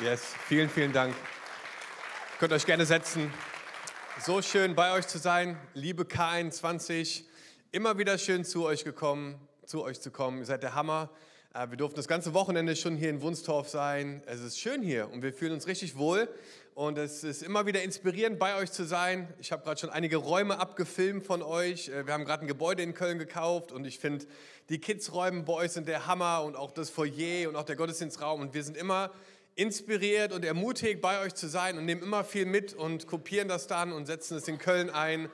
Yes, vielen, vielen Dank. Könnt euch gerne setzen. So schön bei euch zu sein, liebe K21. Immer wieder schön zu euch gekommen, zu euch zu kommen. Ihr seid der Hammer. Äh, wir durften das ganze Wochenende schon hier in Wunstorf sein. Es ist schön hier und wir fühlen uns richtig wohl. Und es ist immer wieder inspirierend, bei euch zu sein. Ich habe gerade schon einige Räume abgefilmt von euch. Äh, wir haben gerade ein Gebäude in Köln gekauft und ich finde, die Kidsräume bei euch sind der Hammer und auch das Foyer und auch der Gottesdienstraum. Und wir sind immer inspiriert und ermutigt, bei euch zu sein und nehmen immer viel mit und kopieren das dann und setzen es in Köln ein.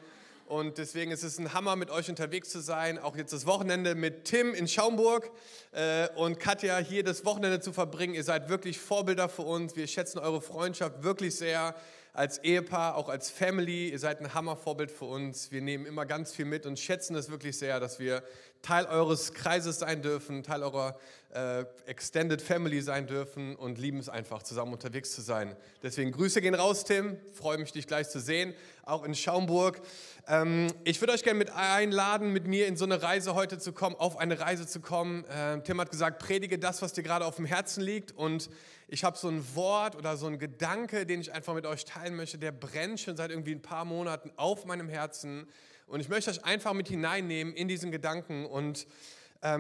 Und deswegen ist es ein Hammer, mit euch unterwegs zu sein. Auch jetzt das Wochenende mit Tim in Schaumburg äh, und Katja hier das Wochenende zu verbringen. Ihr seid wirklich Vorbilder für uns. Wir schätzen eure Freundschaft wirklich sehr als Ehepaar, auch als Family. Ihr seid ein Hammervorbild für uns. Wir nehmen immer ganz viel mit und schätzen es wirklich sehr, dass wir Teil eures Kreises sein dürfen, Teil eurer äh, Extended Family sein dürfen und lieben es einfach, zusammen unterwegs zu sein. Deswegen Grüße gehen raus, Tim. Freue mich, dich gleich zu sehen, auch in Schaumburg. Ähm, ich würde euch gerne mit einladen, mit mir in so eine Reise heute zu kommen, auf eine Reise zu kommen. Ähm, Tim hat gesagt, predige das, was dir gerade auf dem Herzen liegt. Und ich habe so ein Wort oder so ein Gedanke, den ich einfach mit euch teilen möchte, der brennt schon seit irgendwie ein paar Monaten auf meinem Herzen. Und ich möchte euch einfach mit hineinnehmen in diesen Gedanken. Und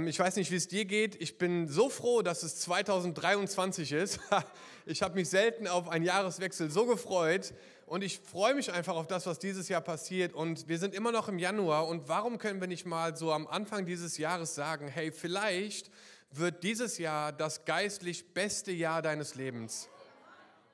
ich weiß nicht, wie es dir geht. Ich bin so froh, dass es 2023 ist. ich habe mich selten auf einen Jahreswechsel so gefreut. Und ich freue mich einfach auf das, was dieses Jahr passiert. Und wir sind immer noch im Januar. Und warum können wir nicht mal so am Anfang dieses Jahres sagen, hey, vielleicht wird dieses Jahr das geistlich beste Jahr deines Lebens?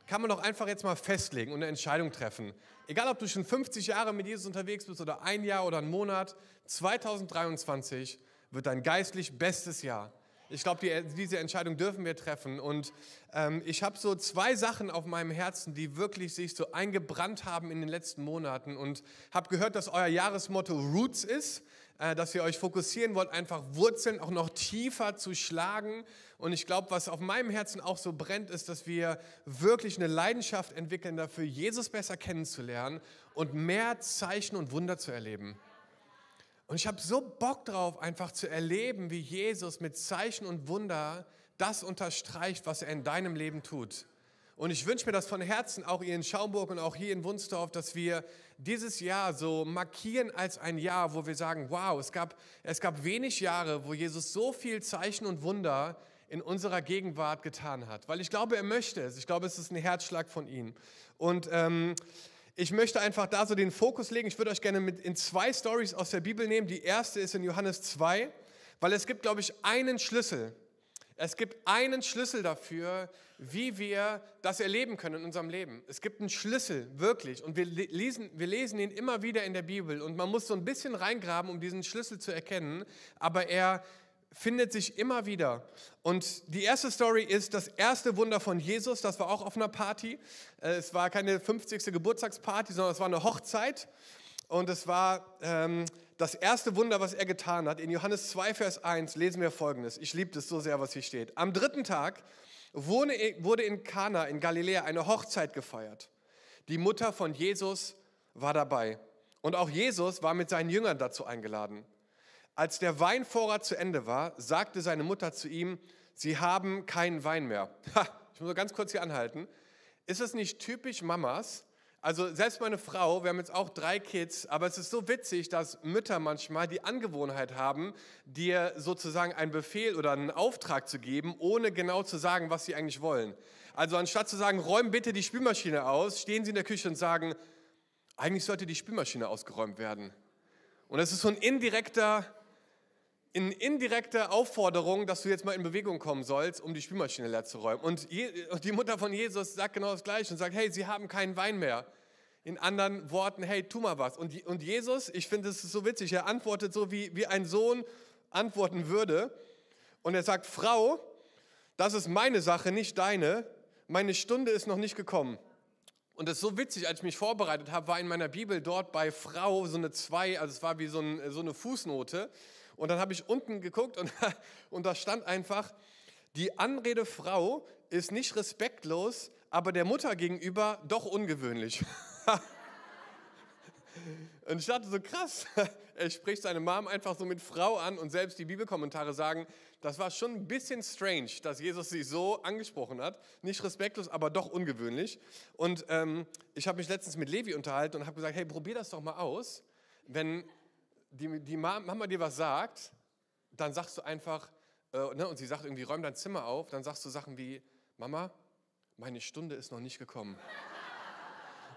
Kann man doch einfach jetzt mal festlegen und eine Entscheidung treffen. Egal, ob du schon 50 Jahre mit Jesus unterwegs bist oder ein Jahr oder einen Monat, 2023 wird dein geistlich bestes Jahr. Ich glaube, die, diese Entscheidung dürfen wir treffen. Und ähm, ich habe so zwei Sachen auf meinem Herzen, die wirklich sich so eingebrannt haben in den letzten Monaten. Und habe gehört, dass euer Jahresmotto Roots ist, äh, dass ihr euch fokussieren wollt, einfach Wurzeln auch noch tiefer zu schlagen. Und ich glaube, was auf meinem Herzen auch so brennt, ist, dass wir wirklich eine Leidenschaft entwickeln dafür, Jesus besser kennenzulernen und mehr Zeichen und Wunder zu erleben. Und ich habe so Bock drauf, einfach zu erleben, wie Jesus mit Zeichen und Wunder das unterstreicht, was er in deinem Leben tut. Und ich wünsche mir das von Herzen, auch hier in Schaumburg und auch hier in Wunsdorf, dass wir dieses Jahr so markieren als ein Jahr, wo wir sagen, wow, es gab, es gab wenig Jahre, wo Jesus so viel Zeichen und Wunder in unserer Gegenwart getan hat. Weil ich glaube, er möchte es. Ich glaube, es ist ein Herzschlag von ihm. Und ähm, ich möchte einfach da so den Fokus legen. Ich würde euch gerne mit in zwei Stories aus der Bibel nehmen. Die erste ist in Johannes 2, weil es gibt, glaube ich, einen Schlüssel. Es gibt einen Schlüssel dafür, wie wir das erleben können in unserem Leben. Es gibt einen Schlüssel, wirklich. Und wir lesen, wir lesen ihn immer wieder in der Bibel. Und man muss so ein bisschen reingraben, um diesen Schlüssel zu erkennen. Aber er findet sich immer wieder. Und die erste Story ist das erste Wunder von Jesus. Das war auch auf einer Party. Äh, es war keine 50. Geburtstagsparty, sondern es war eine Hochzeit. Und es war ähm, das erste Wunder, was er getan hat. In Johannes 2, Vers 1 lesen wir folgendes. Ich liebe das so sehr, was hier steht. Am dritten Tag wurde in Kana in Galiläa eine Hochzeit gefeiert. Die Mutter von Jesus war dabei. Und auch Jesus war mit seinen Jüngern dazu eingeladen. Als der Weinvorrat zu Ende war, sagte seine Mutter zu ihm, sie haben keinen Wein mehr. Ha, ich muss ganz kurz hier anhalten. Ist es nicht typisch Mamas? Also selbst meine Frau, wir haben jetzt auch drei Kids, aber es ist so witzig, dass Mütter manchmal die Angewohnheit haben, dir sozusagen einen Befehl oder einen Auftrag zu geben, ohne genau zu sagen, was sie eigentlich wollen. Also anstatt zu sagen, räum bitte die Spülmaschine aus, stehen sie in der Küche und sagen, eigentlich sollte die Spülmaschine ausgeräumt werden. Und es ist so ein indirekter in indirekter Aufforderung, dass du jetzt mal in Bewegung kommen sollst, um die Spülmaschine leer zu räumen. Und die Mutter von Jesus sagt genau das Gleiche und sagt, hey, sie haben keinen Wein mehr. In anderen Worten, hey, tu mal was. Und, und Jesus, ich finde es so witzig, er antwortet so, wie, wie ein Sohn antworten würde. Und er sagt, Frau, das ist meine Sache, nicht deine. Meine Stunde ist noch nicht gekommen. Und das ist so witzig, als ich mich vorbereitet habe, war in meiner Bibel dort bei Frau so eine zwei, also es war wie so, ein, so eine Fußnote. Und dann habe ich unten geguckt und, und da stand einfach, die Anrede Frau ist nicht respektlos, aber der Mutter gegenüber doch ungewöhnlich. Und ich dachte so, krass, er spricht seine Mom einfach so mit Frau an und selbst die Bibelkommentare sagen, das war schon ein bisschen strange, dass Jesus sie so angesprochen hat. Nicht respektlos, aber doch ungewöhnlich. Und ähm, ich habe mich letztens mit Levi unterhalten und habe gesagt, hey, probier das doch mal aus. Wenn die, die Mama dir was sagt, dann sagst du einfach, äh, ne, und sie sagt irgendwie, räum dein Zimmer auf, dann sagst du Sachen wie, Mama, meine Stunde ist noch nicht gekommen.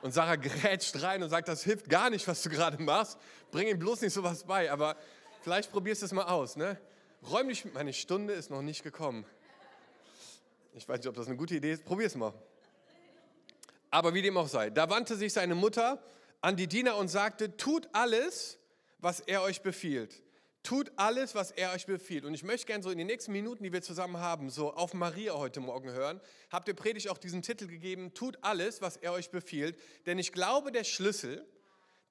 Und Sarah grätscht rein und sagt, das hilft gar nicht, was du gerade machst. Bring ihm bloß nicht sowas bei, aber vielleicht probierst du es mal aus. Ne? Räumlich, meine Stunde ist noch nicht gekommen. Ich weiß nicht, ob das eine gute Idee ist. Probier es mal. Aber wie dem auch sei, da wandte sich seine Mutter an die Diener und sagte, tut alles, was er euch befiehlt. Tut alles, was er euch befiehlt. Und ich möchte gerne so in den nächsten Minuten, die wir zusammen haben, so auf Maria heute Morgen hören. Habt ihr Predigt auch diesen Titel gegeben, tut alles, was er euch befiehlt. Denn ich glaube, der Schlüssel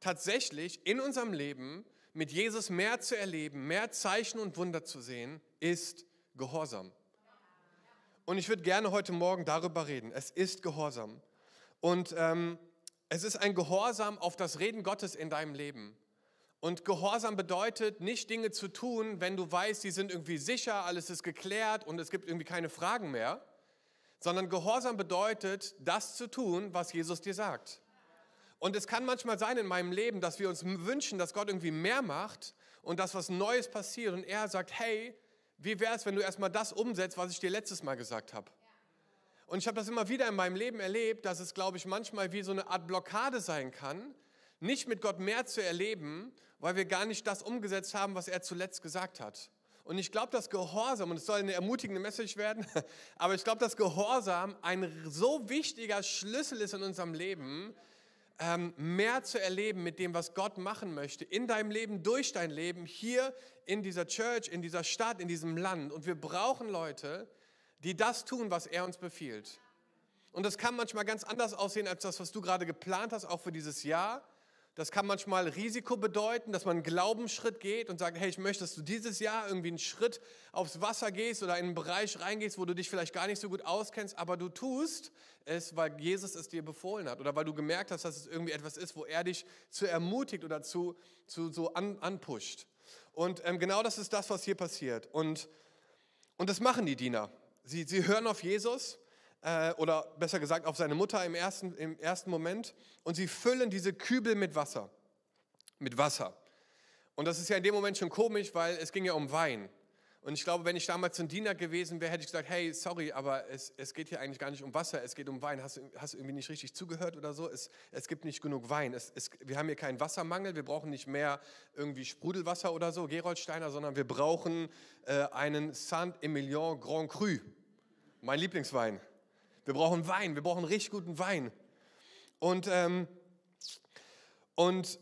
tatsächlich in unserem Leben mit Jesus mehr zu erleben, mehr Zeichen und Wunder zu sehen, ist Gehorsam. Und ich würde gerne heute Morgen darüber reden. Es ist Gehorsam. Und ähm, es ist ein Gehorsam auf das Reden Gottes in deinem Leben. Und Gehorsam bedeutet nicht Dinge zu tun, wenn du weißt, sie sind irgendwie sicher, alles ist geklärt und es gibt irgendwie keine Fragen mehr, sondern Gehorsam bedeutet, das zu tun, was Jesus dir sagt. Und es kann manchmal sein in meinem Leben, dass wir uns wünschen, dass Gott irgendwie mehr macht und dass was Neues passiert und er sagt, hey, wie wäre es, wenn du erstmal das umsetzt, was ich dir letztes Mal gesagt habe? Und ich habe das immer wieder in meinem Leben erlebt, dass es, glaube ich, manchmal wie so eine Art Blockade sein kann, nicht mit Gott mehr zu erleben, weil wir gar nicht das umgesetzt haben, was er zuletzt gesagt hat. Und ich glaube, dass Gehorsam, und es soll eine ermutigende Message werden, aber ich glaube, dass Gehorsam ein so wichtiger Schlüssel ist in unserem Leben, ähm, mehr zu erleben mit dem, was Gott machen möchte, in deinem Leben, durch dein Leben, hier in dieser Church, in dieser Stadt, in diesem Land. Und wir brauchen Leute, die das tun, was er uns befiehlt. Und das kann manchmal ganz anders aussehen als das, was du gerade geplant hast, auch für dieses Jahr. Das kann manchmal Risiko bedeuten, dass man einen Glaubensschritt geht und sagt, hey, ich möchte, dass du dieses Jahr irgendwie einen Schritt aufs Wasser gehst oder in einen Bereich reingehst, wo du dich vielleicht gar nicht so gut auskennst, aber du tust es, weil Jesus es dir befohlen hat oder weil du gemerkt hast, dass es irgendwie etwas ist, wo er dich zu ermutigt oder zu, zu so an, anpusht. Und ähm, genau das ist das, was hier passiert. Und, und das machen die Diener. Sie, sie hören auf Jesus äh, oder besser gesagt auf seine Mutter im ersten, im ersten Moment und sie füllen diese Kübel mit Wasser. Mit Wasser. Und das ist ja in dem Moment schon komisch, weil es ging ja um Wein. Und ich glaube, wenn ich damals ein Diener gewesen wäre, hätte ich gesagt, hey, sorry, aber es, es geht hier eigentlich gar nicht um Wasser, es geht um Wein. Hast, hast du irgendwie nicht richtig zugehört oder so? Es, es gibt nicht genug Wein. Es, es, wir haben hier keinen Wassermangel, wir brauchen nicht mehr irgendwie Sprudelwasser oder so, Geroldsteiner, sondern wir brauchen äh, einen Saint-Emilion Grand Cru, mein Lieblingswein. Wir brauchen Wein, wir brauchen richtig guten Wein. Und, ähm, und,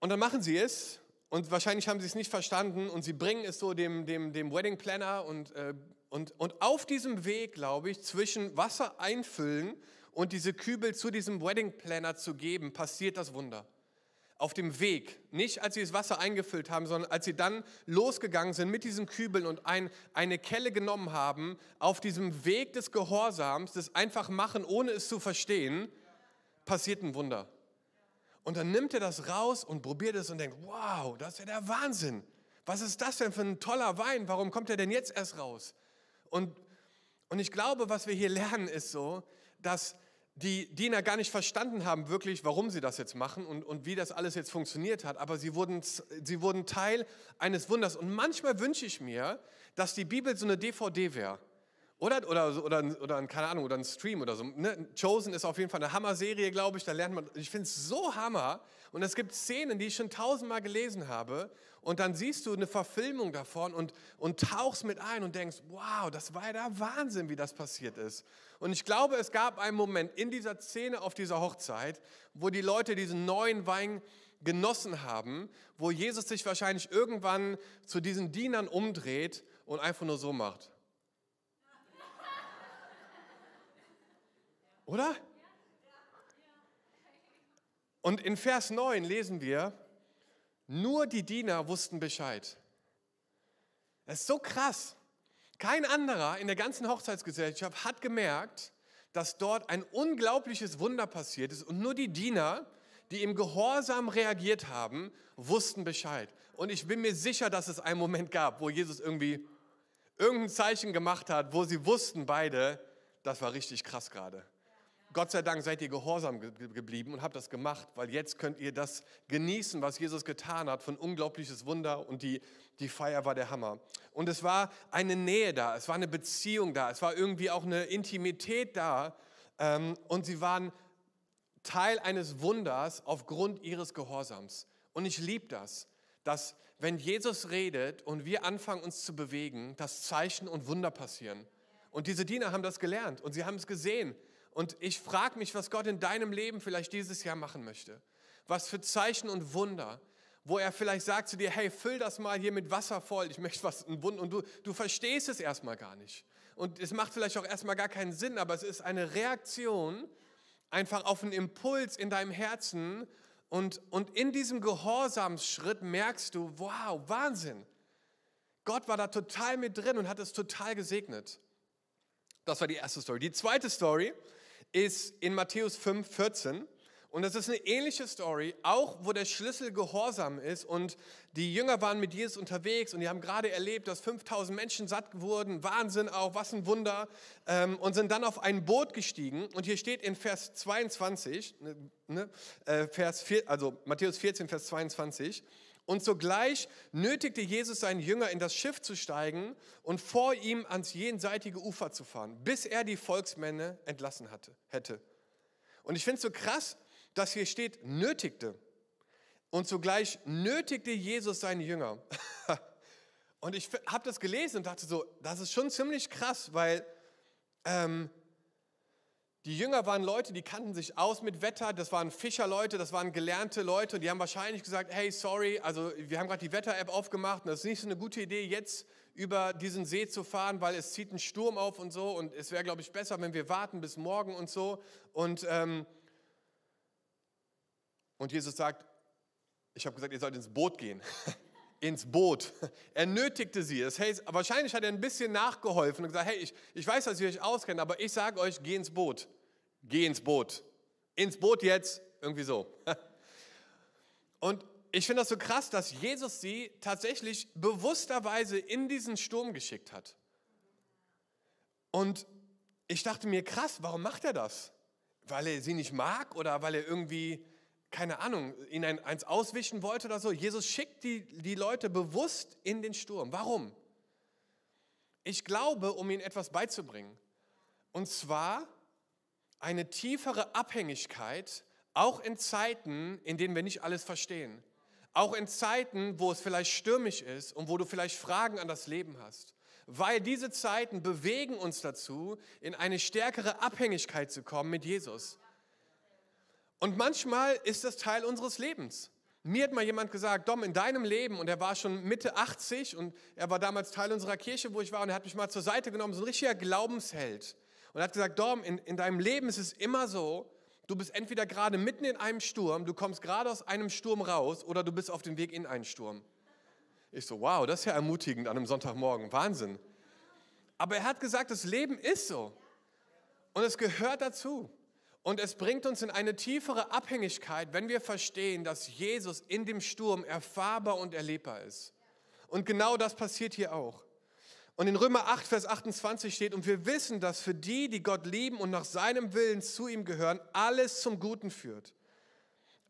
und dann machen sie es. Und wahrscheinlich haben sie es nicht verstanden. Und sie bringen es so dem, dem, dem Wedding Planner und, äh, und, und auf diesem Weg, glaube ich, zwischen Wasser einfüllen und diese Kübel zu diesem Wedding Planner zu geben, passiert das Wunder auf dem Weg, nicht als sie das Wasser eingefüllt haben, sondern als sie dann losgegangen sind mit diesen Kübeln und ein, eine Kelle genommen haben, auf diesem Weg des Gehorsams, des einfach machen, ohne es zu verstehen, passiert ein Wunder. Und dann nimmt er das raus und probiert es und denkt, wow, das ist ja der Wahnsinn. Was ist das denn für ein toller Wein? Warum kommt er denn jetzt erst raus? Und, und ich glaube, was wir hier lernen, ist so, dass die Diener gar nicht verstanden haben wirklich, warum sie das jetzt machen und, und wie das alles jetzt funktioniert hat, aber sie wurden, sie wurden Teil eines Wunders. Und manchmal wünsche ich mir, dass die Bibel so eine DVD wäre. Oder, oder, oder, oder, keine Ahnung, oder ein Stream oder so. Ne? Chosen ist auf jeden Fall eine Hammer-Serie, glaube ich. Da lernt man, ich finde es so Hammer. Und es gibt Szenen, die ich schon tausendmal gelesen habe. Und dann siehst du eine Verfilmung davon und, und tauchst mit ein und denkst, wow, das war ja der Wahnsinn, wie das passiert ist. Und ich glaube, es gab einen Moment in dieser Szene auf dieser Hochzeit, wo die Leute diesen neuen Wein genossen haben, wo Jesus sich wahrscheinlich irgendwann zu diesen Dienern umdreht und einfach nur so macht. Oder? Und in Vers 9 lesen wir, nur die Diener wussten Bescheid. Das ist so krass. Kein anderer in der ganzen Hochzeitsgesellschaft hat gemerkt, dass dort ein unglaubliches Wunder passiert ist und nur die Diener, die im Gehorsam reagiert haben, wussten Bescheid. Und ich bin mir sicher, dass es einen Moment gab, wo Jesus irgendwie irgendein Zeichen gemacht hat, wo sie wussten beide, das war richtig krass gerade. Gott sei Dank seid ihr gehorsam geblieben und habt das gemacht, weil jetzt könnt ihr das genießen, was Jesus getan hat, von unglaubliches Wunder und die, die Feier war der Hammer. Und es war eine Nähe da, es war eine Beziehung da, es war irgendwie auch eine Intimität da ähm, und sie waren Teil eines Wunders aufgrund ihres Gehorsams. Und ich liebe das, dass wenn Jesus redet und wir anfangen uns zu bewegen, dass Zeichen und Wunder passieren. Und diese Diener haben das gelernt und sie haben es gesehen. Und ich frage mich, was Gott in deinem Leben vielleicht dieses Jahr machen möchte. Was für Zeichen und Wunder, wo er vielleicht sagt zu dir, hey, füll das mal hier mit Wasser voll, ich möchte was, ein Wunder. Und du, du verstehst es erstmal gar nicht. Und es macht vielleicht auch erstmal gar keinen Sinn, aber es ist eine Reaktion einfach auf einen Impuls in deinem Herzen. Und, und in diesem Gehorsamsschritt merkst du, wow, Wahnsinn. Gott war da total mit drin und hat es total gesegnet. Das war die erste Story. Die zweite Story ist in Matthäus 5, 14. Und das ist eine ähnliche Story, auch wo der Schlüssel Gehorsam ist. Und die Jünger waren mit Jesus unterwegs und die haben gerade erlebt, dass 5000 Menschen satt wurden. Wahnsinn auch, was ein Wunder. Ähm, und sind dann auf ein Boot gestiegen. Und hier steht in Vers 22, ne, ne äh, Vers 4, also Matthäus 14, Vers 22. Und sogleich nötigte Jesus seinen Jünger in das Schiff zu steigen und vor ihm ans jenseitige Ufer zu fahren, bis er die Volksmänner entlassen hatte, hätte. Und ich finde es so krass, dass hier steht, nötigte. Und sogleich nötigte Jesus seinen Jünger. und ich habe das gelesen und dachte so, das ist schon ziemlich krass, weil ähm, die Jünger waren Leute, die kannten sich aus mit Wetter, das waren Fischerleute, das waren gelernte Leute, die haben wahrscheinlich gesagt, hey, sorry, also wir haben gerade die Wetter-App aufgemacht und das ist nicht so eine gute Idee, jetzt über diesen See zu fahren, weil es zieht ein Sturm auf und so und es wäre, glaube ich, besser, wenn wir warten bis morgen und so. Und, ähm, und Jesus sagt, ich habe gesagt, ihr sollt ins Boot gehen. ins Boot. Er nötigte sie. Das heißt, wahrscheinlich hat er ein bisschen nachgeholfen und gesagt, hey, ich, ich weiß, dass ihr euch auskennt, aber ich sage euch, geh ins Boot. Geh ins Boot. Ins Boot jetzt, irgendwie so. Und ich finde das so krass, dass Jesus sie tatsächlich bewussterweise in diesen Sturm geschickt hat. Und ich dachte mir, krass, warum macht er das? Weil er sie nicht mag oder weil er irgendwie keine Ahnung, ihnen eins auswischen wollte oder so. Jesus schickt die, die Leute bewusst in den Sturm. Warum? Ich glaube, um ihnen etwas beizubringen. Und zwar eine tiefere Abhängigkeit, auch in Zeiten, in denen wir nicht alles verstehen. Auch in Zeiten, wo es vielleicht stürmisch ist und wo du vielleicht Fragen an das Leben hast. Weil diese Zeiten bewegen uns dazu, in eine stärkere Abhängigkeit zu kommen mit Jesus. Und manchmal ist das Teil unseres Lebens. Mir hat mal jemand gesagt, Dom, in deinem Leben, und er war schon Mitte 80 und er war damals Teil unserer Kirche, wo ich war, und er hat mich mal zur Seite genommen, so ein richtiger Glaubensheld. Und er hat gesagt, Dom, in, in deinem Leben ist es immer so, du bist entweder gerade mitten in einem Sturm, du kommst gerade aus einem Sturm raus, oder du bist auf dem Weg in einen Sturm. Ich so, wow, das ist ja ermutigend an einem Sonntagmorgen, Wahnsinn. Aber er hat gesagt, das Leben ist so. Und es gehört dazu. Und es bringt uns in eine tiefere Abhängigkeit, wenn wir verstehen, dass Jesus in dem Sturm erfahrbar und erlebbar ist. Und genau das passiert hier auch. Und in Römer 8, Vers 28 steht, und wir wissen, dass für die, die Gott lieben und nach seinem Willen zu ihm gehören, alles zum Guten führt.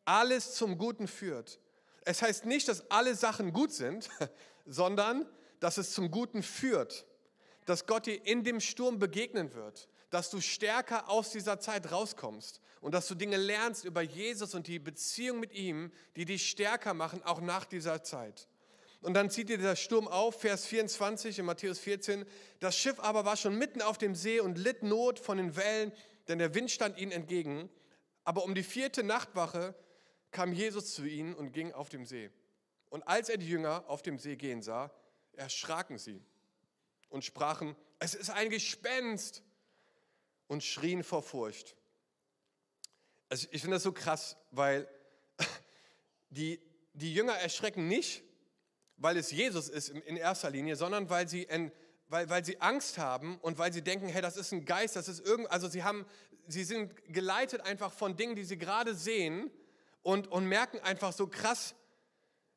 Alles zum Guten führt. Es heißt nicht, dass alle Sachen gut sind, sondern dass es zum Guten führt. Dass Gott dir in dem Sturm begegnen wird dass du stärker aus dieser Zeit rauskommst und dass du Dinge lernst über Jesus und die Beziehung mit ihm, die dich stärker machen, auch nach dieser Zeit. Und dann zieht dir der Sturm auf, Vers 24 in Matthäus 14. Das Schiff aber war schon mitten auf dem See und litt Not von den Wellen, denn der Wind stand ihnen entgegen. Aber um die vierte Nachtwache kam Jesus zu ihnen und ging auf dem See. Und als er die Jünger auf dem See gehen sah, erschraken sie und sprachen, es ist ein Gespenst und schrien vor Furcht. Also ich finde das so krass, weil die, die Jünger erschrecken nicht, weil es Jesus ist in erster Linie, sondern weil sie, in, weil, weil sie Angst haben und weil sie denken, hey, das ist ein Geist, das ist irgend, also sie haben, sie sind geleitet einfach von Dingen, die sie gerade sehen und, und merken einfach so krass,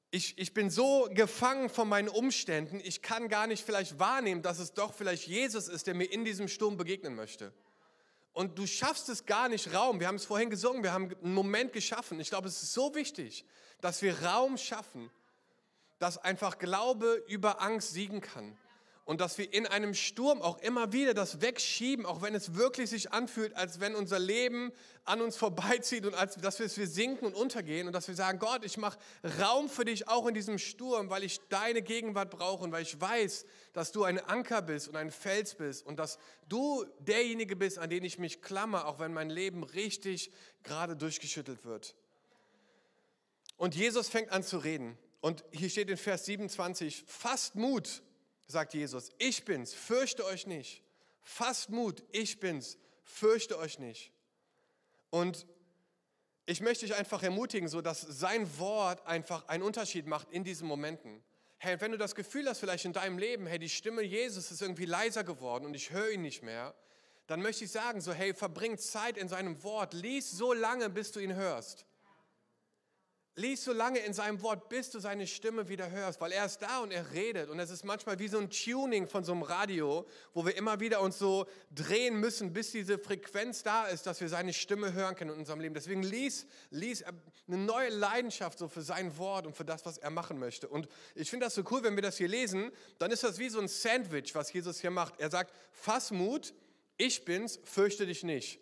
ich, ich bin so gefangen von meinen Umständen, ich kann gar nicht vielleicht wahrnehmen, dass es doch vielleicht Jesus ist, der mir in diesem Sturm begegnen möchte. Und du schaffst es gar nicht Raum. Wir haben es vorhin gesungen, wir haben einen Moment geschaffen. Ich glaube, es ist so wichtig, dass wir Raum schaffen, dass einfach Glaube über Angst siegen kann und dass wir in einem Sturm auch immer wieder das wegschieben, auch wenn es wirklich sich anfühlt, als wenn unser Leben an uns vorbeizieht und als dass wir, wir sinken und untergehen und dass wir sagen, Gott, ich mache Raum für dich auch in diesem Sturm, weil ich deine Gegenwart brauche und weil ich weiß, dass du ein Anker bist und ein Fels bist und dass du derjenige bist, an den ich mich klammer, auch wenn mein Leben richtig gerade durchgeschüttelt wird. Und Jesus fängt an zu reden. Und hier steht in Vers 27, fasst Mut, sagt Jesus, ich bin's, fürchte euch nicht. Fasst Mut, ich bin's, fürchte euch nicht. Und ich möchte dich einfach ermutigen, so dass sein Wort einfach einen Unterschied macht in diesen Momenten. Hey, wenn du das Gefühl hast, vielleicht in deinem Leben, hey, die Stimme Jesus ist irgendwie leiser geworden und ich höre ihn nicht mehr, dann möchte ich sagen, so, hey, verbring Zeit in seinem Wort, lies so lange, bis du ihn hörst. Lies so lange in seinem Wort, bis du seine Stimme wieder hörst, weil er ist da und er redet. Und es ist manchmal wie so ein Tuning von so einem Radio, wo wir immer wieder uns so drehen müssen, bis diese Frequenz da ist, dass wir seine Stimme hören können in unserem Leben. Deswegen lies, lies eine neue Leidenschaft so für sein Wort und für das, was er machen möchte. Und ich finde das so cool, wenn wir das hier lesen, dann ist das wie so ein Sandwich, was Jesus hier macht. Er sagt, fass Mut, ich bin's, fürchte dich nicht.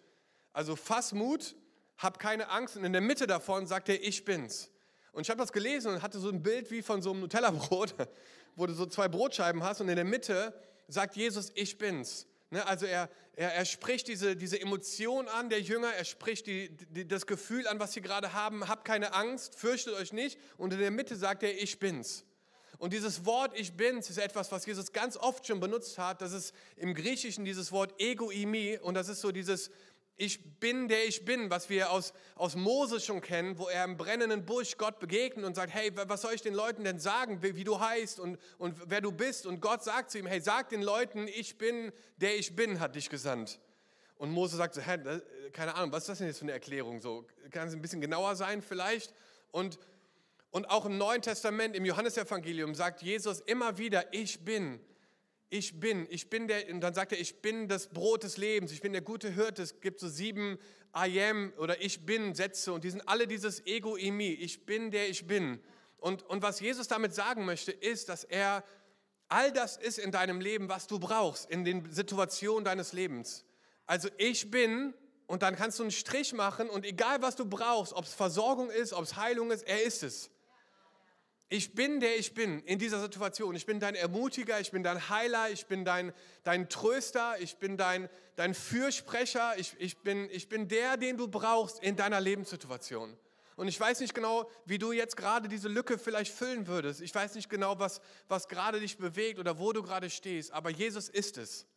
Also fass Mut, hab keine Angst. Und in der Mitte davon sagt er, ich bin's. Und ich habe das gelesen und hatte so ein Bild wie von so einem Nutella-Brot, wo du so zwei Brotscheiben hast und in der Mitte sagt Jesus, ich bin's. Ne, also er, er, er spricht diese, diese Emotion an der Jünger, er spricht die, die, das Gefühl an, was sie gerade haben, habt keine Angst, fürchtet euch nicht. Und in der Mitte sagt er, ich bin's. Und dieses Wort Ich bin's ist etwas, was Jesus ganz oft schon benutzt hat. Das ist im Griechischen dieses Wort Egoimi und das ist so dieses ich bin der ich bin, was wir aus, aus Moses schon kennen, wo er im brennenden Busch Gott begegnet und sagt, hey, was soll ich den Leuten denn sagen, wie, wie, du heißt und, und wer du bist? Und Gott sagt zu ihm, hey, sag den Leuten, ich bin der ich bin, hat dich gesandt. Und Mose sagt so, hä, keine Ahnung, was ist das denn jetzt für eine Erklärung? So, kann es ein bisschen genauer sein vielleicht? Und, und auch im Neuen Testament, im Johannesevangelium sagt Jesus immer wieder, ich bin ich bin, ich bin der, und dann sagt er, ich bin das Brot des Lebens, ich bin der gute Hirte. Es gibt so sieben I am oder ich bin Sätze und die sind alle dieses Ego in mir. Ich bin der ich bin. Und, und was Jesus damit sagen möchte, ist, dass er all das ist in deinem Leben, was du brauchst, in den Situationen deines Lebens. Also ich bin und dann kannst du einen Strich machen und egal was du brauchst, ob es Versorgung ist, ob es Heilung ist, er ist es. Ich bin der ich bin in dieser Situation. Ich bin dein Ermutiger, ich bin dein Heiler, ich bin dein, dein Tröster, ich bin dein, dein Fürsprecher, ich, ich, bin, ich bin der, den du brauchst in deiner Lebenssituation. Und ich weiß nicht genau, wie du jetzt gerade diese Lücke vielleicht füllen würdest. Ich weiß nicht genau, was, was gerade dich bewegt oder wo du gerade stehst. Aber Jesus ist es.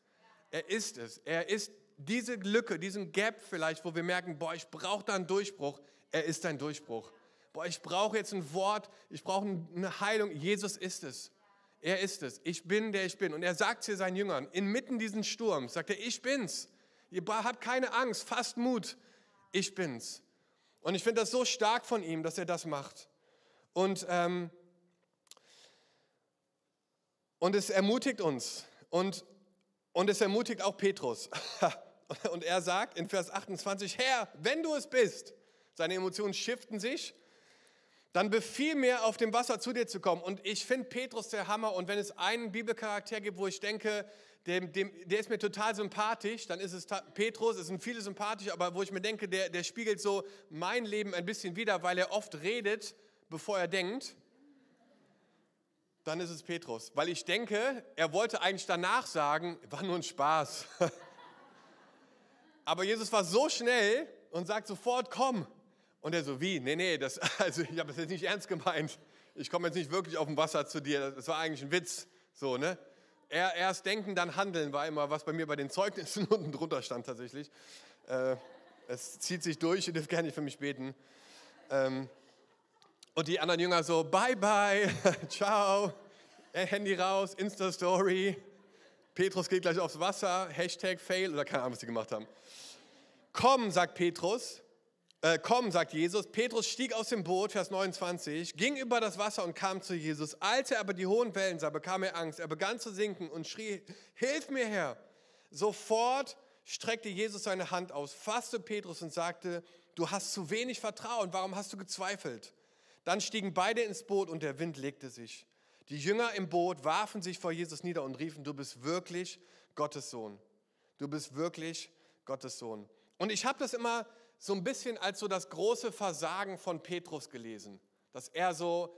Er ist es. Er ist diese Lücke, diesen Gap vielleicht, wo wir merken, boah, ich brauche da einen Durchbruch. Er ist dein Durchbruch boah, ich brauche jetzt ein Wort, ich brauche eine Heilung. Jesus ist es. Er ist es. Ich bin, der ich bin. Und er sagt zu seinen Jüngern, inmitten dieses Sturms, sagt er, ich bin's. Ihr habt keine Angst, fasst Mut. Ich bin's. Und ich finde das so stark von ihm, dass er das macht. Und, ähm, und es ermutigt uns. Und, und es ermutigt auch Petrus. und er sagt in Vers 28, Herr, wenn du es bist, seine Emotionen shiften sich dann befiehl mir, auf dem Wasser zu dir zu kommen. Und ich finde Petrus der Hammer. Und wenn es einen Bibelcharakter gibt, wo ich denke, dem, dem, der ist mir total sympathisch, dann ist es Petrus, es sind viele sympathisch, aber wo ich mir denke, der, der spiegelt so mein Leben ein bisschen wider, weil er oft redet, bevor er denkt, dann ist es Petrus. Weil ich denke, er wollte eigentlich danach sagen, war nur ein Spaß. aber Jesus war so schnell und sagt sofort, komm. Und er so, wie? Nee, nee, das, also ich habe das jetzt nicht ernst gemeint. Ich komme jetzt nicht wirklich auf dem Wasser zu dir. Das war eigentlich ein Witz. So, ne? Erst denken, dann handeln war immer, was bei mir bei den Zeugnissen unten drunter stand tatsächlich. Äh, es zieht sich durch, ihr dürft gerne nicht für mich beten. Ähm, und die anderen Jünger so, bye bye, ciao, Handy raus, Insta-Story. Petrus geht gleich aufs Wasser, Hashtag Fail oder keine Ahnung, was sie gemacht haben. Komm, sagt Petrus, äh, komm, sagt Jesus. Petrus stieg aus dem Boot, Vers 29, ging über das Wasser und kam zu Jesus. Als er aber die hohen Wellen sah, bekam er Angst. Er begann zu sinken und schrie, hilf mir her. Sofort streckte Jesus seine Hand aus, fasste Petrus und sagte, du hast zu wenig Vertrauen, warum hast du gezweifelt? Dann stiegen beide ins Boot und der Wind legte sich. Die Jünger im Boot warfen sich vor Jesus nieder und riefen, du bist wirklich Gottes Sohn. Du bist wirklich Gottes Sohn. Und ich habe das immer so ein bisschen als so das große Versagen von Petrus gelesen, dass er so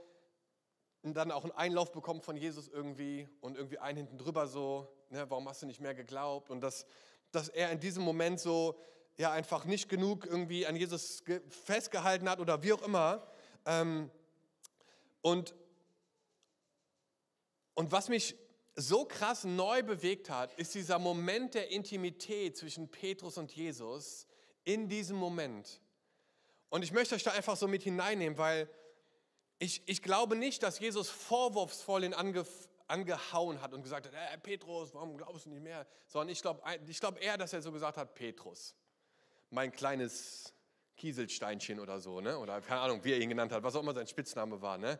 dann auch einen Einlauf bekommt von Jesus irgendwie und irgendwie einen hinten drüber so, ne, warum hast du nicht mehr geglaubt? Und dass, dass er in diesem Moment so ja einfach nicht genug irgendwie an Jesus festgehalten hat oder wie auch immer. Ähm, und, und was mich so krass neu bewegt hat, ist dieser Moment der Intimität zwischen Petrus und Jesus in diesem Moment. Und ich möchte euch da einfach so mit hineinnehmen, weil ich, ich glaube nicht, dass Jesus vorwurfsvoll ihn ange, angehauen hat und gesagt hat, hey, Petrus, warum glaubst du nicht mehr? Sondern ich glaube ich glaub eher, dass er so gesagt hat, Petrus, mein kleines Kieselsteinchen oder so, ne? oder keine Ahnung, wie er ihn genannt hat, was auch immer sein Spitzname war. Ne?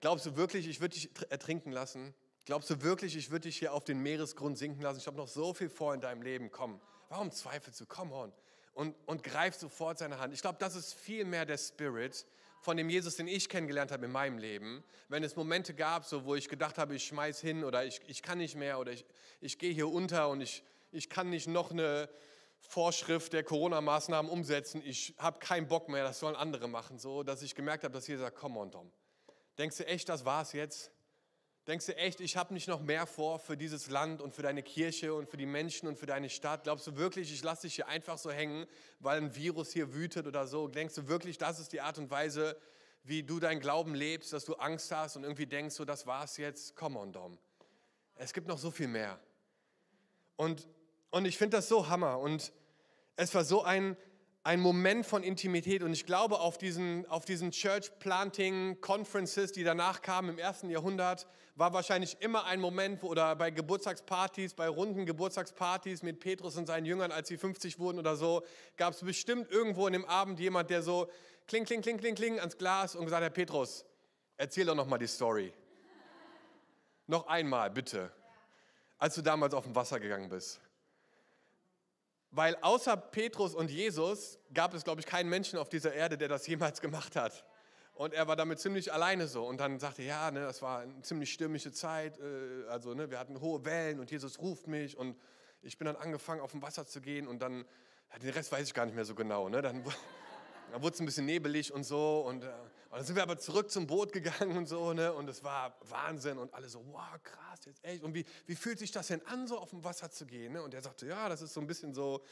Glaubst du wirklich, ich würde dich ertrinken lassen? Glaubst du wirklich, ich würde dich hier auf den Meeresgrund sinken lassen? Ich habe noch so viel vor in deinem Leben. Komm, warum zweifelst du? Komm on. Und, und greif sofort seine Hand. Ich glaube, das ist viel mehr der Spirit von dem Jesus, den ich kennengelernt habe in meinem Leben. Wenn es Momente gab, so, wo ich gedacht habe, ich schmeiß hin oder ich, ich kann nicht mehr oder ich, ich gehe hier unter und ich, ich kann nicht noch eine Vorschrift der Corona-Maßnahmen umsetzen. Ich habe keinen Bock mehr, das sollen andere machen. So, dass ich gemerkt habe, dass Jesus sagt, komm on, Tom. Denkst du echt, das war's jetzt? Denkst du echt, ich habe nicht noch mehr vor für dieses Land und für deine Kirche und für die Menschen und für deine Stadt? Glaubst du wirklich, ich lasse dich hier einfach so hängen, weil ein Virus hier wütet oder so? Denkst du wirklich, das ist die Art und Weise, wie du deinen Glauben lebst, dass du Angst hast und irgendwie denkst, so das war's jetzt? Come on, Dom. Es gibt noch so viel mehr. Und, und ich finde das so Hammer. Und es war so ein, ein Moment von Intimität und ich glaube auf diesen, auf diesen Church Planting Conferences, die danach kamen im ersten Jahrhundert, war wahrscheinlich immer ein Moment, wo, oder bei Geburtstagspartys, bei runden Geburtstagspartys mit Petrus und seinen Jüngern, als sie 50 wurden oder so, gab es bestimmt irgendwo in dem Abend jemand, der so kling, kling, kling, kling, kling ans Glas und gesagt hat, Petrus, erzähl doch nochmal die Story. noch einmal, bitte. Als du damals auf dem Wasser gegangen bist. Weil außer Petrus und Jesus gab es, glaube ich, keinen Menschen auf dieser Erde, der das jemals gemacht hat. Und er war damit ziemlich alleine so. Und dann sagte er, ja, ne, das war eine ziemlich stürmische Zeit. Äh, also ne, wir hatten hohe Wellen und Jesus ruft mich. Und ich bin dann angefangen, auf dem Wasser zu gehen. Und dann, den Rest weiß ich gar nicht mehr so genau. Ne? Dann, dann wurde es ein bisschen nebelig und so. Und, äh, und dann sind wir aber zurück zum Boot gegangen und so, ne? Und es war Wahnsinn und alle so, wow, krass, jetzt echt. Und wie, wie fühlt sich das denn an, so auf dem Wasser zu gehen? Ne? Und er sagte, ja, das ist so ein bisschen so,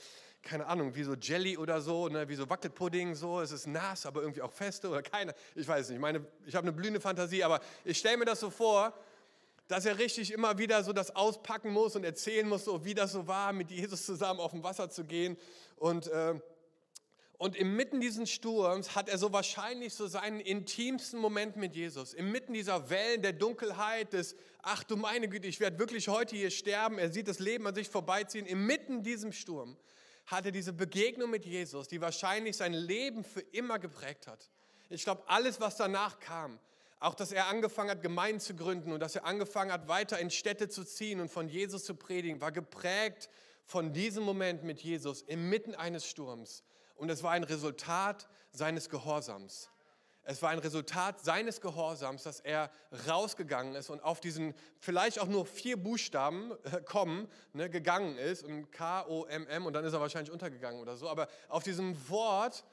keine Ahnung, wie so Jelly oder so, ne? wie so Wackelpudding, so. Es ist nass, aber irgendwie auch feste oder keine. Ich weiß nicht. Ich meine, ich habe eine blühende Fantasie, aber ich stelle mir das so vor, dass er richtig immer wieder so das auspacken muss und erzählen muss, so wie das so war, mit Jesus zusammen auf dem Wasser zu gehen. Und äh, und inmitten dieses Sturms hat er so wahrscheinlich so seinen intimsten Moment mit Jesus. Inmitten dieser Wellen der Dunkelheit, des, ach du meine Güte, ich werde wirklich heute hier sterben. Er sieht das Leben an sich vorbeiziehen. Inmitten diesem Sturm hat er diese Begegnung mit Jesus, die wahrscheinlich sein Leben für immer geprägt hat. Ich glaube, alles, was danach kam, auch dass er angefangen hat, Gemeinden zu gründen und dass er angefangen hat, weiter in Städte zu ziehen und von Jesus zu predigen, war geprägt von diesem Moment mit Jesus inmitten eines Sturms. Und es war ein Resultat seines Gehorsams. Es war ein Resultat seines Gehorsams, dass er rausgegangen ist und auf diesen vielleicht auch nur vier Buchstaben äh, kommen, ne, gegangen ist, und K-O-M-M, und dann ist er wahrscheinlich untergegangen oder so. Aber auf diesem Wort,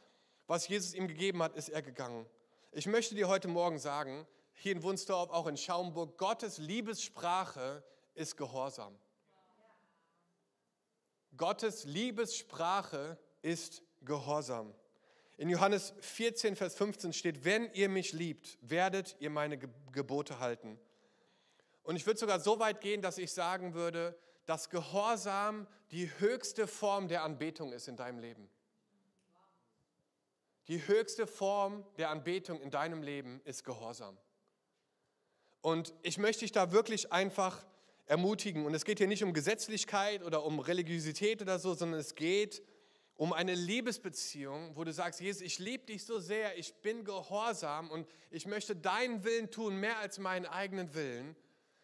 was Jesus ihm gegeben hat, ist er gegangen. Ich möchte dir heute Morgen sagen, hier in Wunstorf, auch in Schaumburg, Gottes Liebessprache ist Gehorsam. Gottes Liebessprache ist Gehorsam. In Johannes 14, Vers 15 steht, wenn ihr mich liebt, werdet ihr meine Gebote halten. Und ich würde sogar so weit gehen, dass ich sagen würde, dass Gehorsam die höchste Form der Anbetung ist in deinem Leben. Die höchste Form der Anbetung in deinem Leben ist Gehorsam. Und ich möchte dich da wirklich einfach ermutigen. Und es geht hier nicht um Gesetzlichkeit oder um Religiosität oder so, sondern es geht um um eine Liebesbeziehung, wo du sagst, Jesus, ich liebe dich so sehr, ich bin gehorsam und ich möchte deinen Willen tun, mehr als meinen eigenen Willen.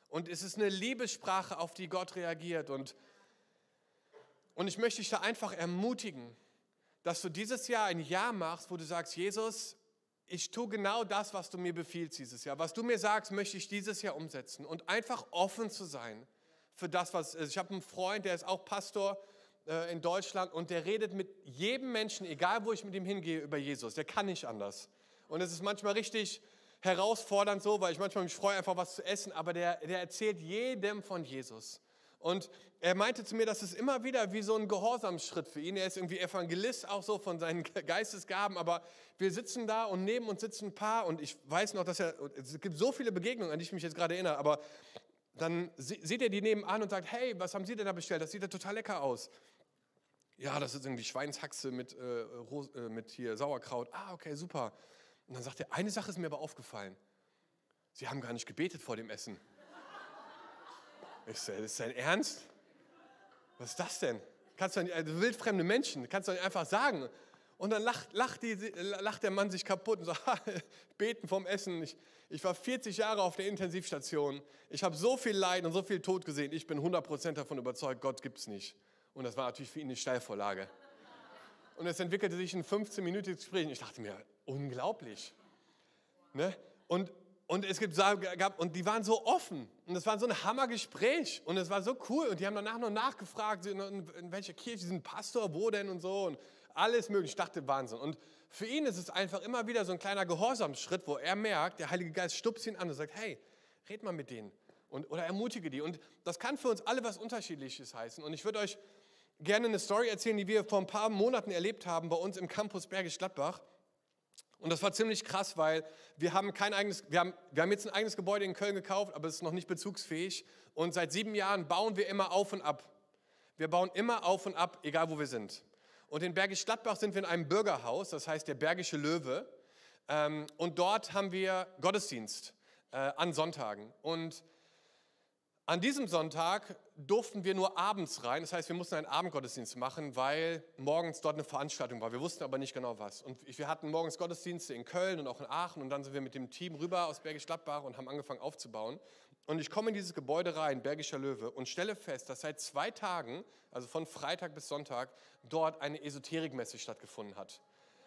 Und es ist eine Liebessprache, auf die Gott reagiert. Und, und ich möchte dich da einfach ermutigen, dass du dieses Jahr ein Jahr machst, wo du sagst, Jesus, ich tue genau das, was du mir befiehlst dieses Jahr. Was du mir sagst, möchte ich dieses Jahr umsetzen. Und einfach offen zu sein für das, was ist. Ich habe einen Freund, der ist auch Pastor äh, in Deutschland und der redet mit jedem Menschen, egal wo ich mit ihm hingehe, über Jesus. Der kann nicht anders. Und es ist manchmal richtig herausfordernd so, weil ich manchmal mich freue, einfach was zu essen, aber der, der erzählt jedem von Jesus. Und er meinte zu mir, dass es immer wieder wie so ein Gehorsamsschritt für ihn. Er ist irgendwie Evangelist, auch so von seinen Geistesgaben, aber wir sitzen da und neben uns sitzen ein paar und ich weiß noch, dass er, es gibt so viele Begegnungen, an die ich mich jetzt gerade erinnere, aber dann sieht er die nebenan und sagt, hey, was haben Sie denn da bestellt? Das sieht ja total lecker aus. Ja, das ist irgendwie Schweinshaxe mit, äh, äh mit hier Sauerkraut. Ah, okay, super. Und dann sagt er, eine Sache ist mir aber aufgefallen. Sie haben gar nicht gebetet vor dem Essen. Ist dein Ernst? Was ist das denn? Kannst du nicht, also wildfremde Menschen, kannst du nicht einfach sagen. Und dann lacht, lacht, die, lacht der Mann sich kaputt und sagt, beten vom Essen. Ich, ich war 40 Jahre auf der Intensivstation. Ich habe so viel Leid und so viel Tod gesehen. Ich bin 100% davon überzeugt, Gott gibt es nicht. Und das war natürlich für ihn eine Steilvorlage. Und es entwickelte sich ein 15-minütiges Gespräch. Ich dachte mir, unglaublich. Ne? Und, und es gab, und die waren so offen. Und es war so ein Hammergespräch. Und es war so cool. Und die haben danach noch nachgefragt, in, in welcher Kirche, diesen Pastor, wo denn und so. Und alles mögliche. Ich dachte, Wahnsinn. Und für ihn ist es einfach immer wieder so ein kleiner Gehorsamsschritt, wo er merkt, der Heilige Geist stupst ihn an und sagt, hey, red mal mit denen. Und, oder ermutige die. Und das kann für uns alle was Unterschiedliches heißen. Und ich würde euch gerne eine Story erzählen, die wir vor ein paar Monaten erlebt haben bei uns im Campus Bergisch Gladbach. Und das war ziemlich krass, weil wir haben kein eigenes, wir haben, wir haben jetzt ein eigenes Gebäude in Köln gekauft, aber es ist noch nicht bezugsfähig. Und seit sieben Jahren bauen wir immer auf und ab. Wir bauen immer auf und ab, egal wo wir sind. Und in Bergisch Gladbach sind wir in einem Bürgerhaus, das heißt der Bergische Löwe. Ähm, und dort haben wir Gottesdienst äh, an Sonntagen. Und an diesem Sonntag durften wir nur abends rein. Das heißt, wir mussten einen Abendgottesdienst machen, weil morgens dort eine Veranstaltung war. Wir wussten aber nicht genau was. Und wir hatten morgens Gottesdienste in Köln und auch in Aachen. Und dann sind wir mit dem Team rüber aus Bergisch Gladbach und haben angefangen aufzubauen. Und ich komme in dieses Gebäude rein, Bergischer Löwe, und stelle fest, dass seit zwei Tagen, also von Freitag bis Sonntag, dort eine Esoterikmesse stattgefunden hat.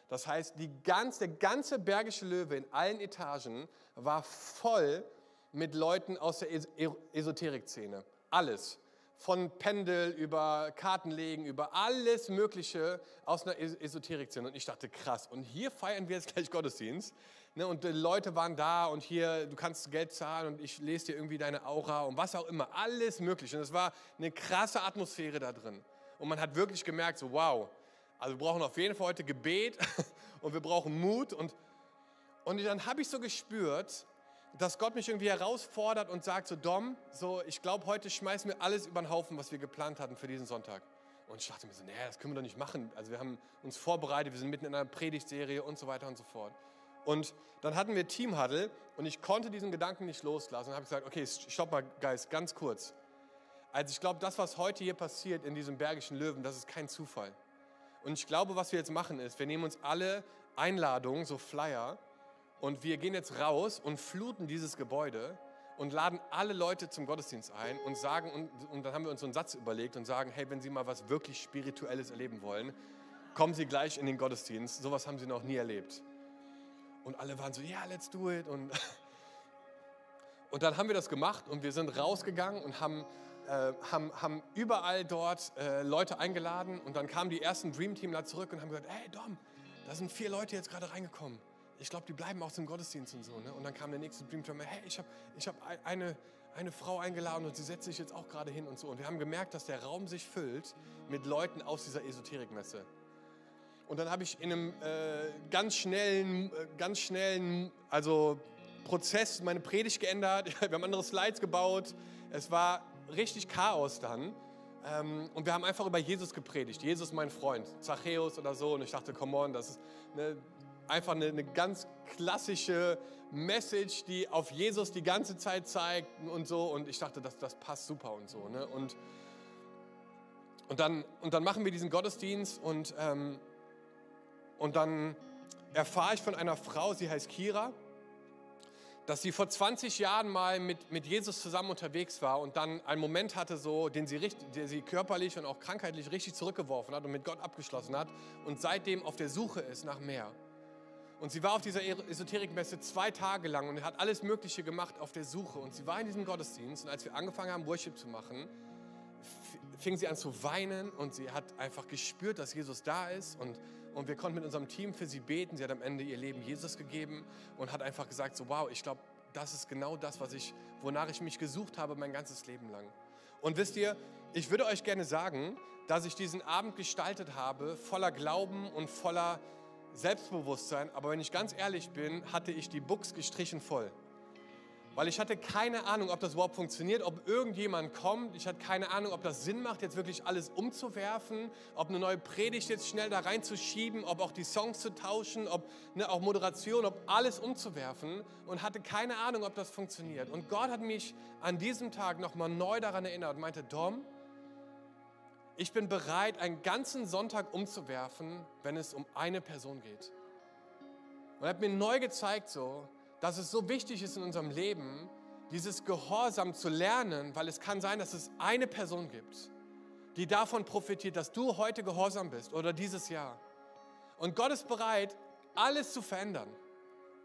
Das heißt, ganz, der ganze Bergische Löwe in allen Etagen war voll mit Leuten aus der Esoterik-Szene. Alles. Von Pendel über Kartenlegen, über alles Mögliche aus einer Esoterik-Szene. Und ich dachte, krass. Und hier feiern wir jetzt gleich Gottesdienst. Ne? Und die Leute waren da und hier, du kannst Geld zahlen und ich lese dir irgendwie deine Aura und was auch immer. Alles Mögliche. Und es war eine krasse Atmosphäre da drin. Und man hat wirklich gemerkt, so wow, also wir brauchen auf jeden Fall heute Gebet und wir brauchen Mut. Und, und dann habe ich so gespürt, dass Gott mich irgendwie herausfordert und sagt so, Dom, so, ich glaube, heute schmeißen wir alles über den Haufen, was wir geplant hatten für diesen Sonntag. Und ich dachte mir so, nee, das können wir doch nicht machen. Also wir haben uns vorbereitet, wir sind mitten in einer Predigtserie und so weiter und so fort. Und dann hatten wir Team Huddle und ich konnte diesen Gedanken nicht loslassen. Und habe gesagt, okay, stopp mal, Geist, ganz kurz. Also ich glaube, das, was heute hier passiert in diesem Bergischen Löwen, das ist kein Zufall. Und ich glaube, was wir jetzt machen ist, wir nehmen uns alle Einladungen, so Flyer, und wir gehen jetzt raus und fluten dieses Gebäude und laden alle Leute zum Gottesdienst ein und sagen, und, und dann haben wir uns so einen Satz überlegt und sagen, hey, wenn Sie mal was wirklich Spirituelles erleben wollen, kommen Sie gleich in den Gottesdienst. Sowas haben Sie noch nie erlebt. Und alle waren so, ja, yeah, let's do it. Und, und dann haben wir das gemacht und wir sind rausgegangen und haben, äh, haben, haben überall dort äh, Leute eingeladen. Und dann kamen die ersten Dream Teamler zurück und haben gesagt, hey Dom, da sind vier Leute jetzt gerade reingekommen ich glaube, die bleiben auch zum Gottesdienst und so. Ne? Und dann kam der nächste Dream Team, hey, ich habe ich hab eine, eine Frau eingeladen und sie setzt sich jetzt auch gerade hin und so. Und wir haben gemerkt, dass der Raum sich füllt mit Leuten aus dieser Esoterikmesse. Und dann habe ich in einem äh, ganz schnellen, äh, ganz schnellen, also Prozess meine Predigt geändert. Wir haben andere Slides gebaut. Es war richtig Chaos dann. Ähm, und wir haben einfach über Jesus gepredigt. Jesus, mein Freund, Zachäus oder so. Und ich dachte, come on, das ist, ne, einfach eine, eine ganz klassische Message, die auf Jesus die ganze Zeit zeigt und so. Und ich dachte, das, das passt super und so. Ne? Und, und, dann, und dann machen wir diesen Gottesdienst und, ähm, und dann erfahre ich von einer Frau, sie heißt Kira, dass sie vor 20 Jahren mal mit, mit Jesus zusammen unterwegs war und dann einen Moment hatte, so, den sie, richtig, der sie körperlich und auch krankheitlich richtig zurückgeworfen hat und mit Gott abgeschlossen hat und seitdem auf der Suche ist nach mehr. Und sie war auf dieser Esoterikmesse zwei Tage lang und hat alles Mögliche gemacht auf der Suche. Und sie war in diesem Gottesdienst und als wir angefangen haben, Worship zu machen, fing sie an zu weinen und sie hat einfach gespürt, dass Jesus da ist und, und wir konnten mit unserem Team für sie beten. Sie hat am Ende ihr Leben Jesus gegeben und hat einfach gesagt, so wow, ich glaube, das ist genau das, was ich, wonach ich mich gesucht habe mein ganzes Leben lang. Und wisst ihr, ich würde euch gerne sagen, dass ich diesen Abend gestaltet habe, voller Glauben und voller Selbstbewusstsein. Aber wenn ich ganz ehrlich bin, hatte ich die Buchs gestrichen voll. Weil ich hatte keine Ahnung, ob das überhaupt funktioniert, ob irgendjemand kommt. Ich hatte keine Ahnung, ob das Sinn macht, jetzt wirklich alles umzuwerfen, ob eine neue Predigt jetzt schnell da reinzuschieben, ob auch die Songs zu tauschen, ob ne, auch Moderation, ob alles umzuwerfen und hatte keine Ahnung, ob das funktioniert. Und Gott hat mich an diesem Tag nochmal neu daran erinnert und meinte, Dom, ich bin bereit, einen ganzen Sonntag umzuwerfen, wenn es um eine Person geht. Und er hat mir neu gezeigt, so, dass es so wichtig ist in unserem Leben, dieses Gehorsam zu lernen, weil es kann sein, dass es eine Person gibt, die davon profitiert, dass du heute gehorsam bist oder dieses Jahr. Und Gott ist bereit, alles zu verändern,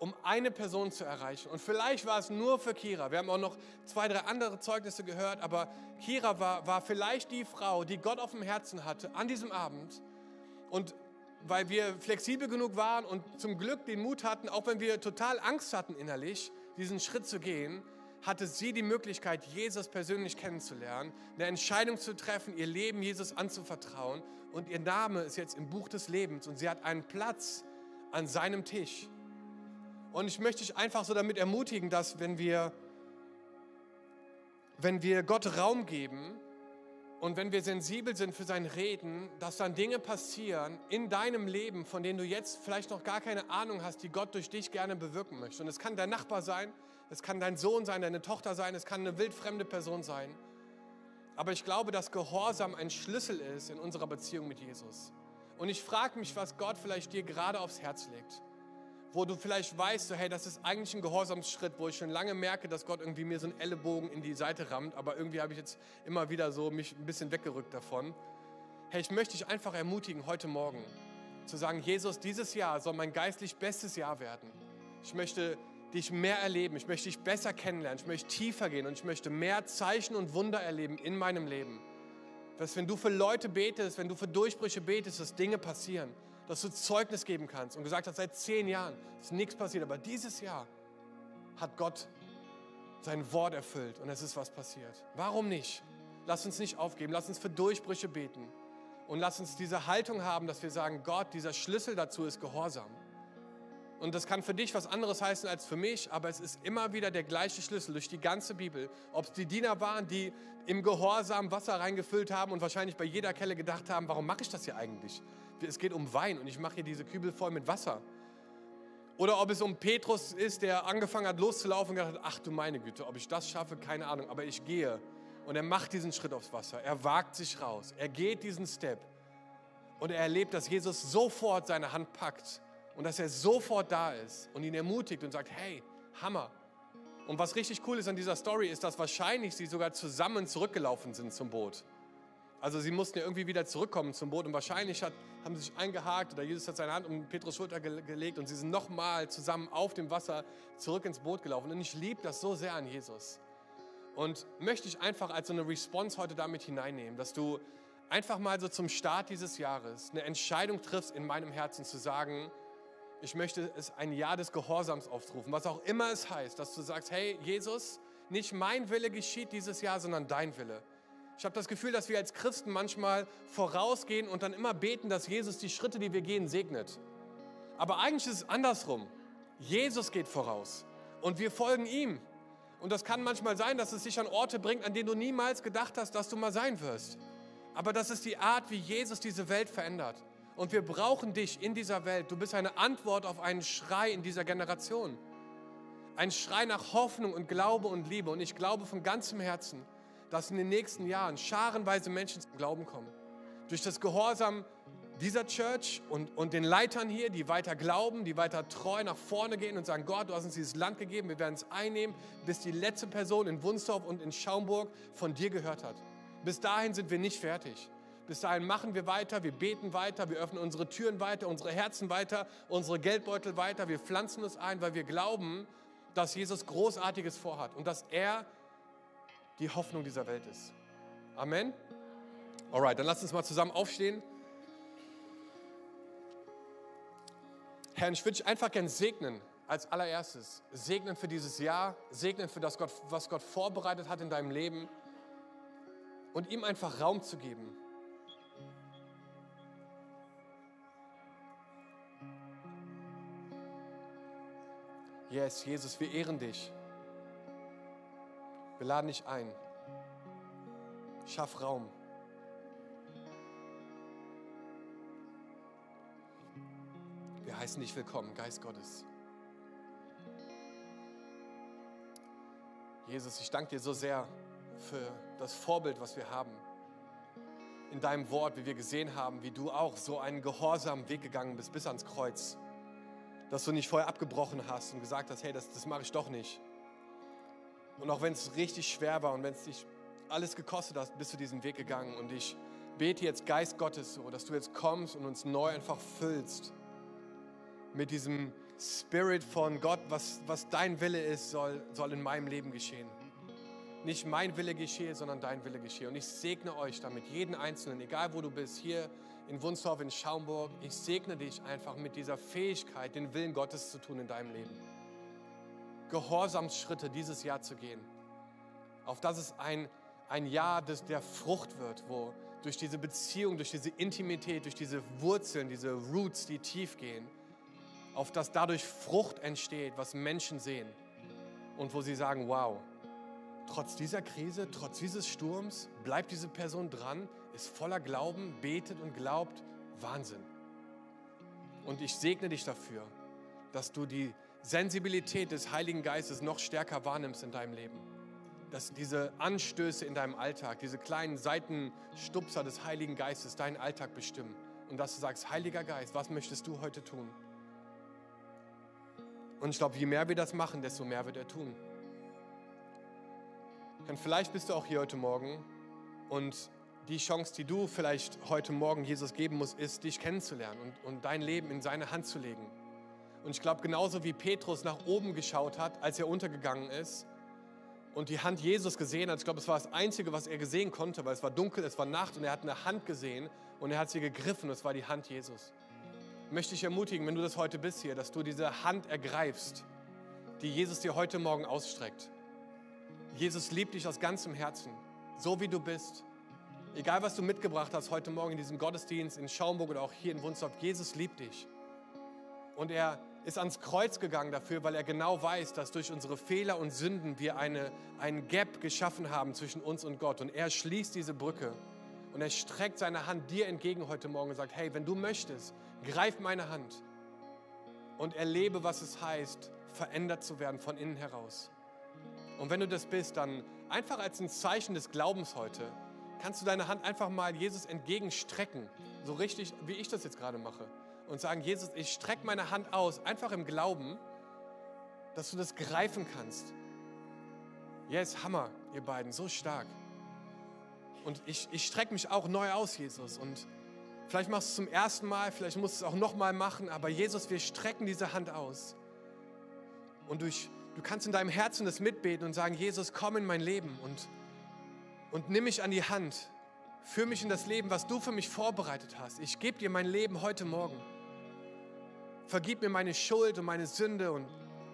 um eine Person zu erreichen. Und vielleicht war es nur für Kira. Wir haben auch noch zwei, drei andere Zeugnisse gehört, aber Kira war, war vielleicht die Frau, die Gott auf dem Herzen hatte an diesem Abend. Und weil wir flexibel genug waren und zum Glück den Mut hatten, auch wenn wir total Angst hatten innerlich, diesen Schritt zu gehen, hatte sie die Möglichkeit, Jesus persönlich kennenzulernen, eine Entscheidung zu treffen, ihr Leben Jesus anzuvertrauen. Und ihr Name ist jetzt im Buch des Lebens und sie hat einen Platz an seinem Tisch. Und ich möchte dich einfach so damit ermutigen, dass wenn wir, wenn wir Gott Raum geben, und wenn wir sensibel sind für sein Reden, dass dann Dinge passieren in deinem Leben, von denen du jetzt vielleicht noch gar keine Ahnung hast, die Gott durch dich gerne bewirken möchte. Und es kann dein Nachbar sein, es kann dein Sohn sein, deine Tochter sein, es kann eine wildfremde Person sein. Aber ich glaube, dass Gehorsam ein Schlüssel ist in unserer Beziehung mit Jesus. Und ich frage mich, was Gott vielleicht dir gerade aufs Herz legt wo du vielleicht weißt, so, hey, das ist eigentlich ein Gehorsamsschritt, wo ich schon lange merke, dass Gott irgendwie mir so einen Ellenbogen in die Seite rammt, aber irgendwie habe ich jetzt immer wieder so mich ein bisschen weggerückt davon. Hey, ich möchte dich einfach ermutigen, heute Morgen zu sagen, Jesus, dieses Jahr soll mein geistlich bestes Jahr werden. Ich möchte dich mehr erleben, ich möchte dich besser kennenlernen, ich möchte tiefer gehen und ich möchte mehr Zeichen und Wunder erleben in meinem Leben. Dass wenn du für Leute betest, wenn du für Durchbrüche betest, dass Dinge passieren dass du Zeugnis geben kannst und gesagt hast, seit zehn Jahren ist nichts passiert, aber dieses Jahr hat Gott sein Wort erfüllt und es ist was passiert. Warum nicht? Lass uns nicht aufgeben, lass uns für Durchbrüche beten und lass uns diese Haltung haben, dass wir sagen, Gott, dieser Schlüssel dazu ist Gehorsam. Und das kann für dich was anderes heißen als für mich, aber es ist immer wieder der gleiche Schlüssel durch die ganze Bibel. Ob es die Diener waren, die im Gehorsam Wasser reingefüllt haben und wahrscheinlich bei jeder Kelle gedacht haben, warum mache ich das hier eigentlich? Es geht um Wein und ich mache hier diese Kübel voll mit Wasser. Oder ob es um Petrus ist, der angefangen hat loszulaufen und gedacht hat, ach du meine Güte, ob ich das schaffe, keine Ahnung, aber ich gehe. Und er macht diesen Schritt aufs Wasser, er wagt sich raus, er geht diesen Step und er erlebt, dass Jesus sofort seine Hand packt und dass er sofort da ist und ihn ermutigt und sagt, hey, Hammer. Und was richtig cool ist an dieser Story, ist, dass wahrscheinlich sie sogar zusammen zurückgelaufen sind zum Boot. Also sie mussten ja irgendwie wieder zurückkommen zum Boot und wahrscheinlich hat, haben sie sich eingehakt oder Jesus hat seine Hand um Petrus Schulter gelegt und sie sind nochmal zusammen auf dem Wasser zurück ins Boot gelaufen. Und ich liebe das so sehr an Jesus. Und möchte ich einfach als so eine Response heute damit hineinnehmen, dass du einfach mal so zum Start dieses Jahres eine Entscheidung triffst in meinem Herzen zu sagen, ich möchte es ein Jahr des Gehorsams aufrufen, was auch immer es heißt, dass du sagst, hey Jesus, nicht mein Wille geschieht dieses Jahr, sondern dein Wille. Ich habe das Gefühl, dass wir als Christen manchmal vorausgehen und dann immer beten, dass Jesus die Schritte, die wir gehen, segnet. Aber eigentlich ist es andersrum. Jesus geht voraus und wir folgen ihm. Und das kann manchmal sein, dass es dich an Orte bringt, an denen du niemals gedacht hast, dass du mal sein wirst. Aber das ist die Art, wie Jesus diese Welt verändert. Und wir brauchen dich in dieser Welt. Du bist eine Antwort auf einen Schrei in dieser Generation. Ein Schrei nach Hoffnung und Glaube und Liebe. Und ich glaube von ganzem Herzen, dass in den nächsten Jahren scharenweise Menschen zum Glauben kommen. durch das Gehorsam dieser Church und, und den Leitern hier, die weiter glauben, die weiter treu nach vorne gehen und sagen, Gott, du hast uns dieses Land gegeben, wir werden es einnehmen, bis die letzte Person in Wunsdorf und in Schaumburg von dir gehört hat. Bis dahin sind wir nicht fertig. Bis dahin machen wir weiter, wir beten weiter, wir öffnen unsere Türen weiter, unsere Herzen weiter, unsere Geldbeutel weiter, wir pflanzen uns ein, weil wir glauben, dass Jesus Großartiges vorhat und dass er die Hoffnung dieser Welt ist. Amen. Alright, dann lasst uns mal zusammen aufstehen. Herr, ich würde dich einfach gern segnen als allererstes. Segnen für dieses Jahr, segnen für das, Gott, was Gott vorbereitet hat in deinem Leben und ihm einfach Raum zu geben. Yes, Jesus, wir ehren dich. Wir laden dich ein. Schaff Raum. Wir heißen dich willkommen, Geist Gottes. Jesus, ich danke dir so sehr für das Vorbild, was wir haben. In deinem Wort, wie wir gesehen haben, wie du auch so einen gehorsamen Weg gegangen bist bis ans Kreuz. Dass du nicht vorher abgebrochen hast und gesagt hast, hey, das, das mache ich doch nicht. Und auch wenn es richtig schwer war und wenn es dich alles gekostet hat, bist du diesen Weg gegangen. Und ich bete jetzt Geist Gottes so, dass du jetzt kommst und uns neu einfach füllst mit diesem Spirit von Gott, was, was dein Wille ist, soll, soll in meinem Leben geschehen nicht mein Wille geschehe, sondern dein Wille geschehe. Und ich segne euch damit, jeden Einzelnen, egal wo du bist, hier in Wunsdorf, in Schaumburg, ich segne dich einfach mit dieser Fähigkeit, den Willen Gottes zu tun in deinem Leben. Gehorsamsschritte dieses Jahr zu gehen, auf dass es ein, ein Jahr des, der Frucht wird, wo durch diese Beziehung, durch diese Intimität, durch diese Wurzeln, diese Roots, die tief gehen, auf dass dadurch Frucht entsteht, was Menschen sehen und wo sie sagen, wow, trotz dieser Krise, trotz dieses Sturms, bleibt diese Person dran, ist voller Glauben, betet und glaubt. Wahnsinn. Und ich segne dich dafür, dass du die Sensibilität des Heiligen Geistes noch stärker wahrnimmst in deinem Leben. Dass diese Anstöße in deinem Alltag, diese kleinen Seitenstupser des Heiligen Geistes deinen Alltag bestimmen. Und dass du sagst, Heiliger Geist, was möchtest du heute tun? Und ich glaube, je mehr wir das machen, desto mehr wird er tun. Und vielleicht bist du auch hier heute Morgen und die Chance, die du vielleicht heute Morgen Jesus geben musst, ist, dich kennenzulernen und, und dein Leben in seine Hand zu legen. Und ich glaube, genauso wie Petrus nach oben geschaut hat, als er untergegangen ist und die Hand Jesus gesehen hat, ich glaube, es war das Einzige, was er gesehen konnte, weil es war dunkel, es war Nacht und er hat eine Hand gesehen und er hat sie gegriffen, es war die Hand Jesus. Möchte ich ermutigen, wenn du das heute bist hier, dass du diese Hand ergreifst, die Jesus dir heute Morgen ausstreckt. Jesus liebt dich aus ganzem Herzen, so wie du bist. Egal, was du mitgebracht hast heute Morgen in diesem Gottesdienst in Schaumburg oder auch hier in Wunsdorf, Jesus liebt dich. Und er ist ans Kreuz gegangen dafür, weil er genau weiß, dass durch unsere Fehler und Sünden wir eine, einen Gap geschaffen haben zwischen uns und Gott. Und er schließt diese Brücke und er streckt seine Hand dir entgegen heute Morgen und sagt, hey, wenn du möchtest, greif meine Hand und erlebe, was es heißt, verändert zu werden von innen heraus. Und wenn du das bist, dann einfach als ein Zeichen des Glaubens heute, kannst du deine Hand einfach mal Jesus entgegenstrecken, so richtig, wie ich das jetzt gerade mache. Und sagen, Jesus, ich strecke meine Hand aus, einfach im Glauben, dass du das greifen kannst. Yes, Hammer, ihr beiden, so stark. Und ich, ich strecke mich auch neu aus, Jesus. Und vielleicht machst du es zum ersten Mal, vielleicht musst du es auch nochmal machen, aber Jesus, wir strecken diese Hand aus. Und durch Du kannst in deinem Herzen das mitbeten und sagen, Jesus, komm in mein Leben und, und nimm mich an die Hand. Führ mich in das Leben, was du für mich vorbereitet hast. Ich gebe dir mein Leben heute Morgen. Vergib mir meine Schuld und meine Sünde und,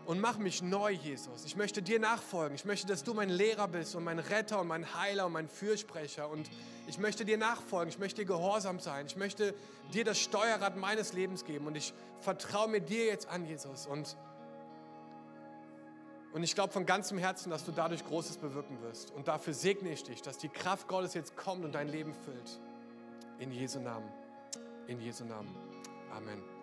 und mach mich neu, Jesus. Ich möchte dir nachfolgen. Ich möchte, dass du mein Lehrer bist und mein Retter und mein Heiler und mein Fürsprecher. Und ich möchte dir nachfolgen. Ich möchte dir gehorsam sein. Ich möchte dir das Steuerrad meines Lebens geben. Und ich vertraue mir dir jetzt an, Jesus. Und und ich glaube von ganzem Herzen, dass du dadurch Großes bewirken wirst. Und dafür segne ich dich, dass die Kraft Gottes jetzt kommt und dein Leben füllt. In Jesu Namen. In Jesu Namen. Amen.